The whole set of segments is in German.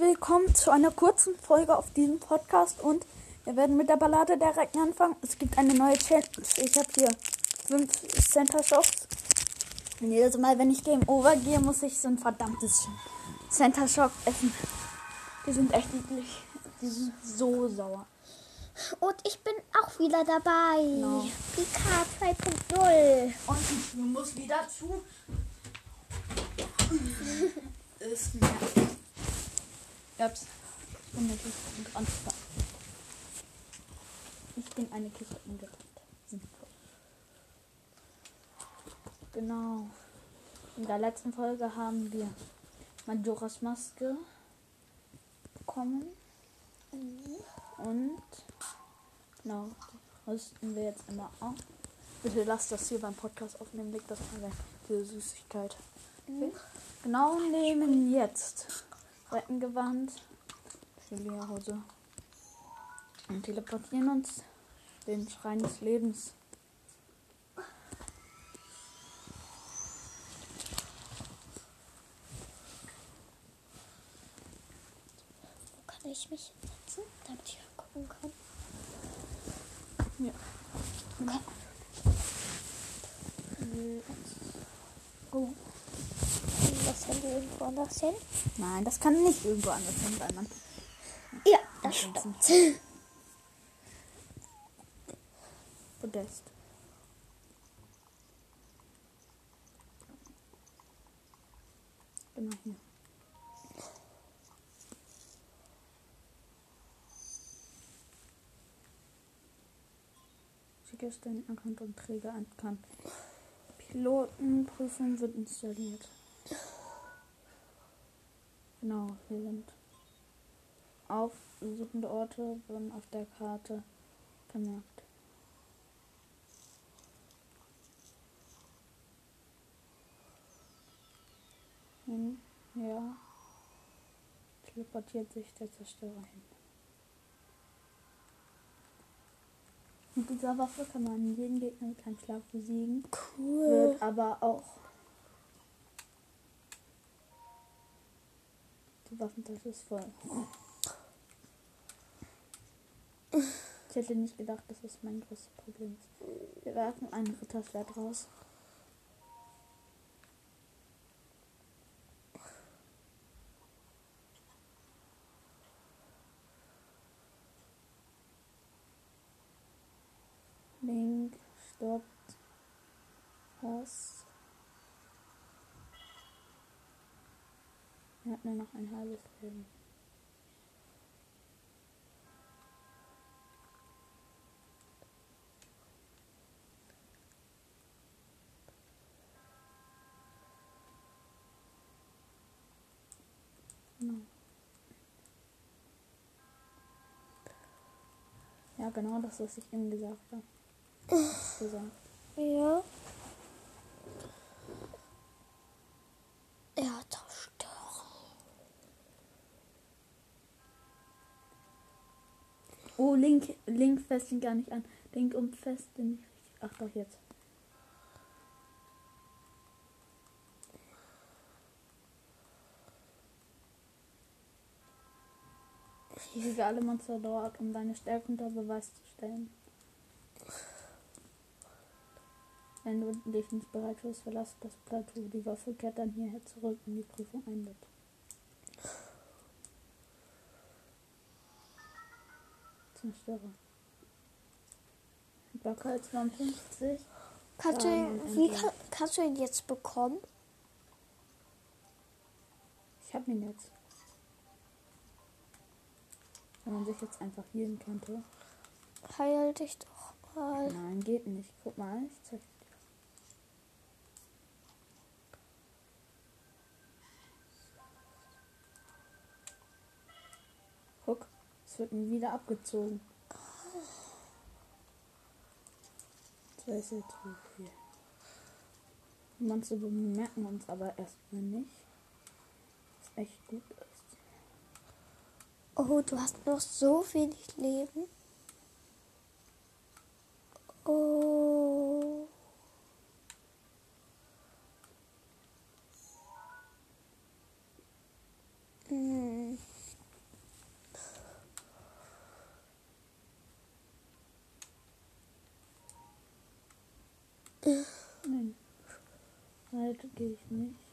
willkommen zu einer kurzen Folge auf diesem Podcast und wir werden mit der Ballade direkt anfangen. Es gibt eine neue Challenge. Ich habe hier fünf Center Shocks. Und jedes Mal, wenn ich Game Over gehe, muss ich so ein verdammtes Center Shock essen. Die sind echt eklig. Die sind so sauer. Und ich bin auch wieder dabei. Genau. Pika 2.0. Und ich muss wieder zu. Ist mir. Ups. Ich bin eine Kiste gerannt. Ich bin eine Kiste. Sinnvoll. Genau. In der letzten Folge haben wir Majoras Maske bekommen. Und genau, die rüsten wir jetzt immer auf. Bitte lasst das hier beim Podcast aufnehmen, legt das mal weg für Süßigkeit. Genau, nehmen jetzt Rettengewand, Hose und teleportieren uns den Schrein des Lebens. Wo kann ich mich setzen, damit ich gucken kann? Ja. Okay. Oh. Das Handy irgendwo anders hin? Nein, das kann nicht irgendwo anders hin, weil man. Ja, das stimmt. Podest. Genau hier. Sicherstellen erkannt und Träger erkannt. Pilotenprüfung wird installiert. Genau, hier sind aufsuchende Orte wurden auf der Karte vermerkt. Hin, ja. Teleportiert sich der Zerstörer hin. Mit dieser Waffe kann man jeden Gegner mit einem Schlag besiegen. Cool. Wird aber auch. Die Waffentasche ist voll. Ich hätte nicht gedacht, dass das mein größtes Problem ist. Wir werfen ein Ritterschwert raus. Link stoppt. Was? Er hat nur noch ein halbes Leben. Genau. Ja, genau das, was ich ihm gesagt habe. Gesagt. Ja. Ja, Zerstörer. Oh, Link, Link fest ihn gar nicht an. Link um fest den nicht richtig. Ach doch, jetzt. Besiege alle Monster dort, um deine Stärke unter Beweis zu stellen. Wenn du dich nicht bereit fühlst, verlass das Plateau. Die Waffe kehrt dann hierher zurück, wenn die Prüfung endet. Zerstörer. Blocker 52. Kannst, du Ja, ihn, Mann, wie kann, kannst du ihn jetzt bekommen? Ich hab ihn jetzt. Wenn man sich jetzt einfach healen könnte. Heil dich doch mal. Nein, geht nicht. Guck mal, ich zeig dir. Guck, es wird mir wieder abgezogen. Das ist jetzt. Die Monster bemerken uns aber erstmal nicht. Was echt gut ist. Oh, du hast noch so wenig Leben. Nein. Weiter gehe ich nicht.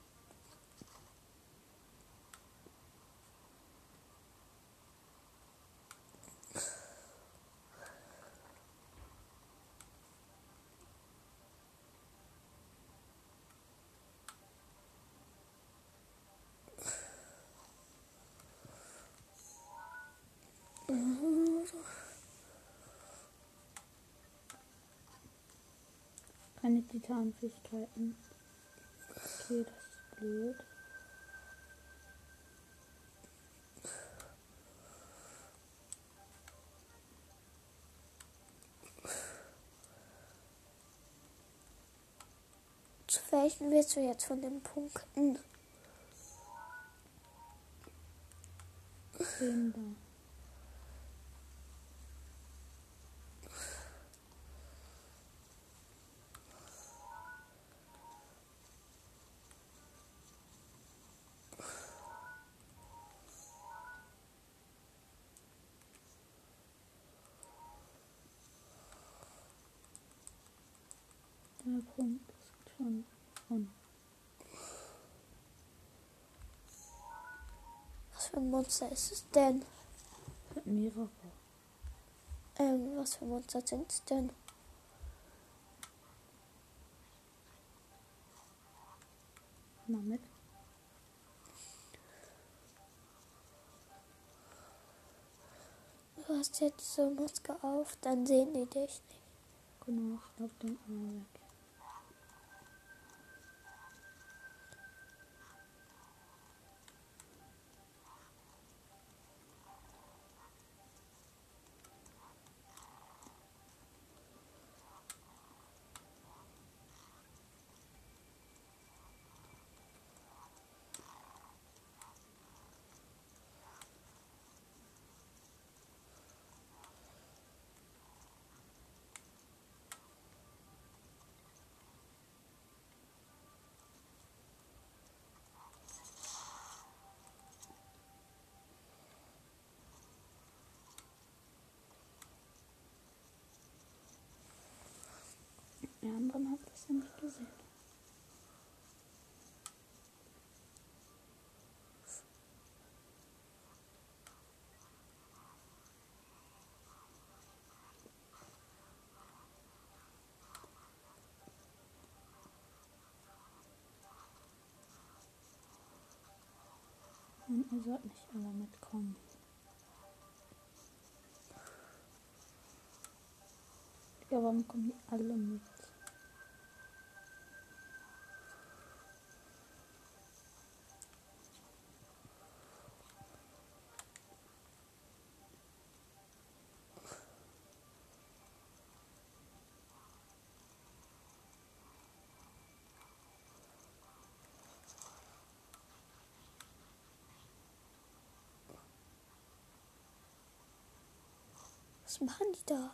Keine Titanfähigkeiten. Okay, das ist blöd. Zu welchen willst du jetzt von den Punkten? Den da. Der Punkt ist schon von. Was für ein Monster ist es denn? Mehrere. Ähm, was für Monster sind es denn? Mal mit. Du hast jetzt so Maske auf, dann sehen die dich nicht. Genau, ich glaube, mal weg. Die anderen haben das ja nicht gesehen. Und ihr sollt nicht alle mitkommen. Ja, warum kommen die alle mit? Was machen die da?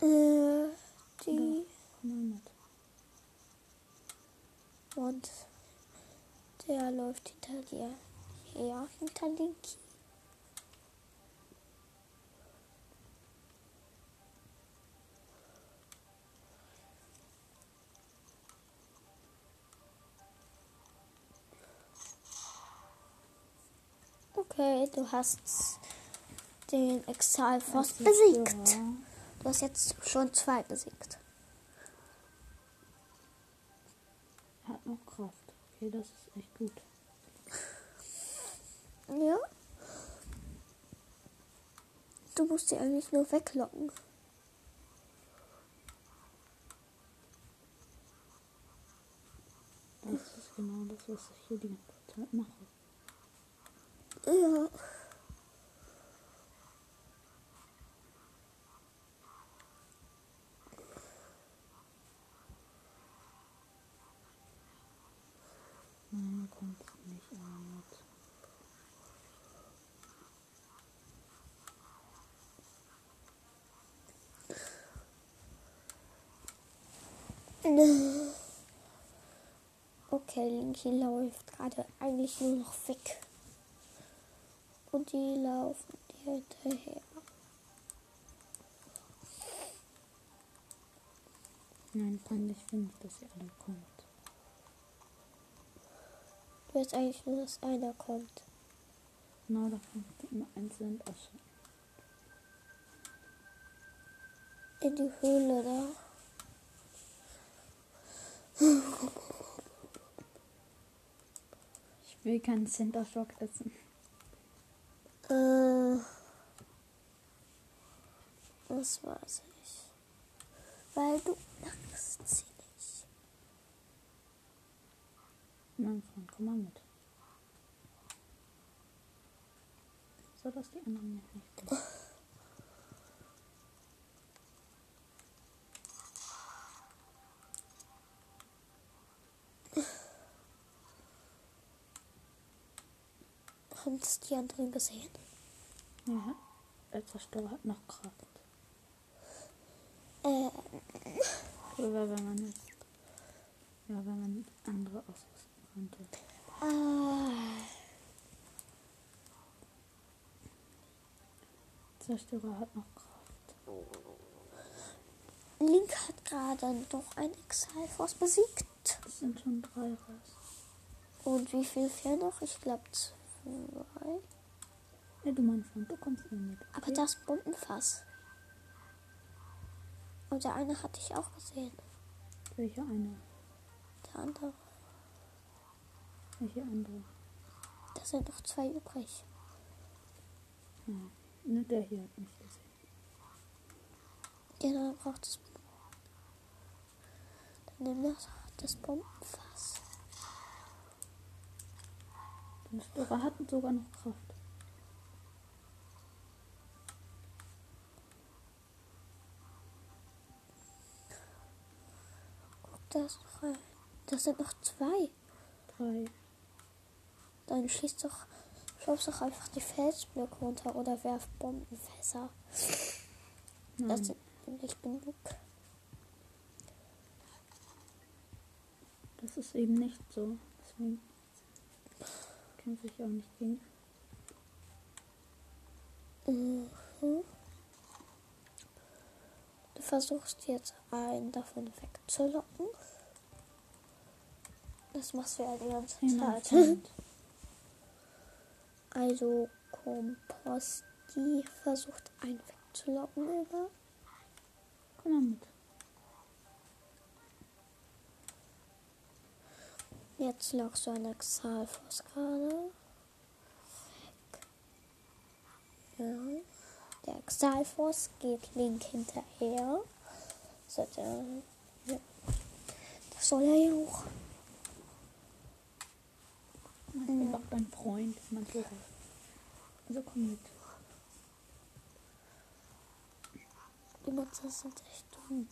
Äh, die und der läuft hinter dir her, hinter den Kiel. Okay, du hast den Exalfos besiegt. Ja. Du hast jetzt schon zwei besiegt. Er hat noch Kraft. Okay, das ist echt gut. Ja. Du musst sie eigentlich nur weglocken. Das ist genau das, was ich hier die ganze Zeit mache. Ja. Okay, Linky läuft gerade eigentlich nur noch weg. Und die laufen dir hinterher. Nein, finde ich, dass ihr alle kommt. Du willst eigentlich nur, dass einer kommt. Genau, da kommt immer einzeln aus. In die Höhle da. Ich will keinen Center Shock essen. Das weiß ich. Weil du magst sie nicht. Mein Freund, komm mal mit. So, dass die anderen mich nicht sehen. Haben das die anderen gesehen? Ja, der Zerstörer hat noch Kraft. Wäre, wenn man jetzt. Ja, wenn man andere ausrüsten könnte. ah, Zerstörer hat noch Kraft. Link hat gerade noch ein Exalforce besiegt. Es sind schon drei raus. Und wie viel fehlen noch? Ich glaube zwei. Ja, du mein Freund, du kommst mit. Aber das Bombenfass. Und der eine hatte ich auch gesehen. Welche eine? Der andere. Welche andere? Da sind noch zwei übrig. Ja. Ne, der hier hat mich gesehen. Ja, dann braucht es. Dann nimm das, das Bombenfass. Der Zerstörer hat sogar noch Kraft. Guck, da ist noch ein. Das sind noch zwei. Drei. Dann schießt doch. Schubst doch einfach die Felsblöcke runter oder werf Bombenfässer. Das Nein. sind nämlich genug. Das ist eben nicht so. Deswegen kämpfe ich auch nicht gegen. Mhm. Du versuchst jetzt einen davon wegzulocken. Das machst du ja die ganze Zeit. Freund. Also Komposti versucht einen wegzulocken, oder? Komm mal mit. Jetzt lockst du einen Exalfos gerade. Weg. Ja. Der Exalfos geht link hinterher. So, der, ja. Das soll er ja auch. Ich bin doch dein Freund, mein Bruder. Also komm mit. Die Monster sind echt dumm.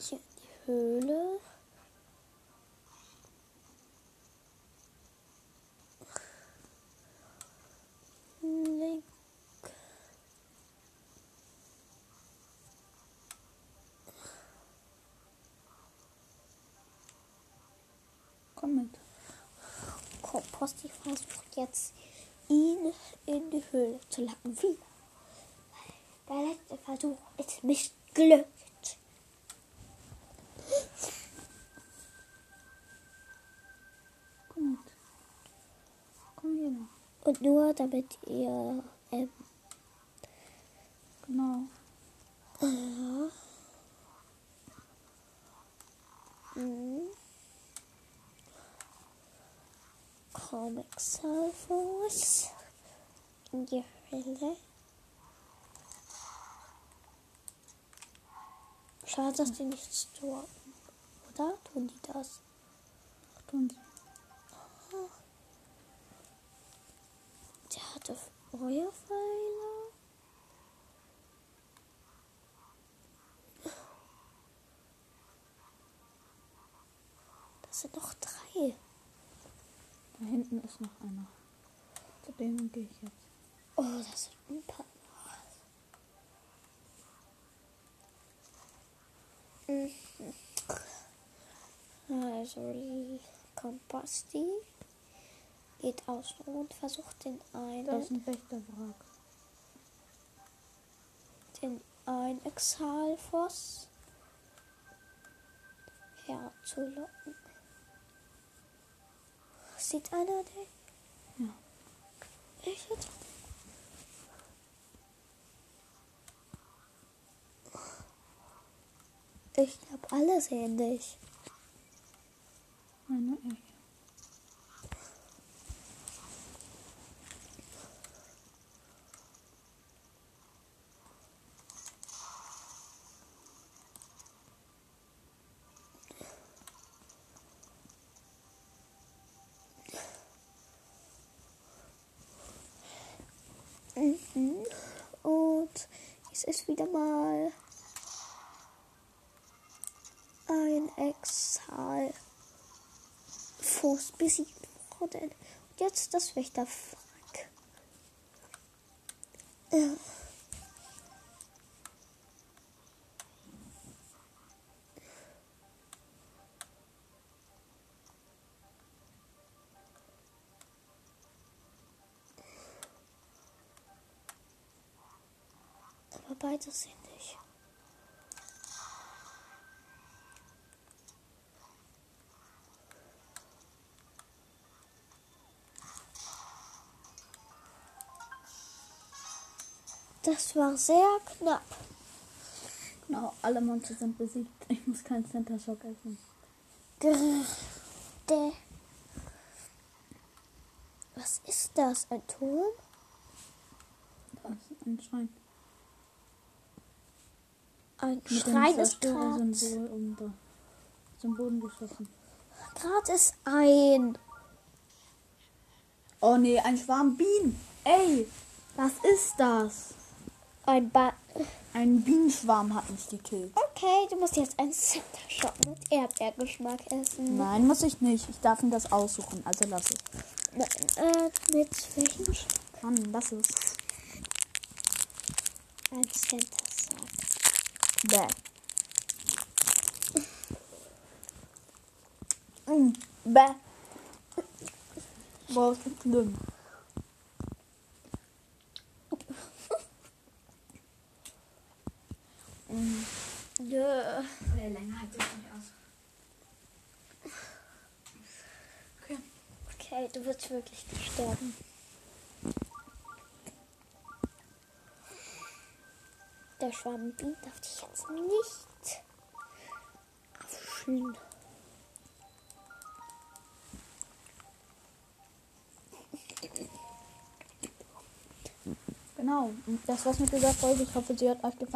Hier in die Höhle. Link. Komm mit. Komposti versucht jetzt, ihn in die Höhle zu locken. Wie? Der letzte Versuch ist missglückt. Komm mit. Komm hier noch. Und nur damit ihr ähm, Genau. Ja. Mhm. Comic Salvos in die Hölle. Schade, dass die nichts tun. Oder tun die das? Ach, tun sie. Der hatte Feuerpfeile. Das sind noch drei hinten ist noch einer. Zu dem gehe ich jetzt. Oh, das sind ein paar. Also, Kompasti geht aus und versucht den einen. Das ist ein rechter Wrack. Den einen Exhalfoss herzulocken. Sieht einer den? Ja. Ich jetzt. Ich glaube, alle sehen dich. Eine Ecke. Und es ist wieder mal ein Exal Fuß besiegt worden. Und jetzt das Wächterfrack. Ja. Aber beide sind nicht. Das war sehr knapp. Genau, alle Monster sind besiegt. Ich muss keinen Center Shock essen. Grrrte. Was ist das? Ein Turm? Das ist ein Schrein. Ein Schrein ist gerade. Zerstörer-Symbol um zum Boden geschossen. Gerade ist ein. Oh nee, ein Schwarm Bienen. Ey, was ist das? Ein ba Ein Bienenschwarm hat mich gekillt. Okay, du musst jetzt einen Center mit Erdbeergeschmack essen. Nein, muss ich nicht. Ich darf mir das aussuchen, also lass es. Nein, äh, mit welchem Geschmack? Mann, lass es. Ein Center Shock. Bäh. Mm, bäh. Boah, ist das schlimm. Mm. Nö. Nee, länger halt das nicht aus. Okay. Okay, du wirst wirklich sterben. Der Schwamm Bienen darf dich jetzt nicht aufschließen. Genau. Das war's mit dieser Folge. Ich hoffe, sie hat euch gefallen.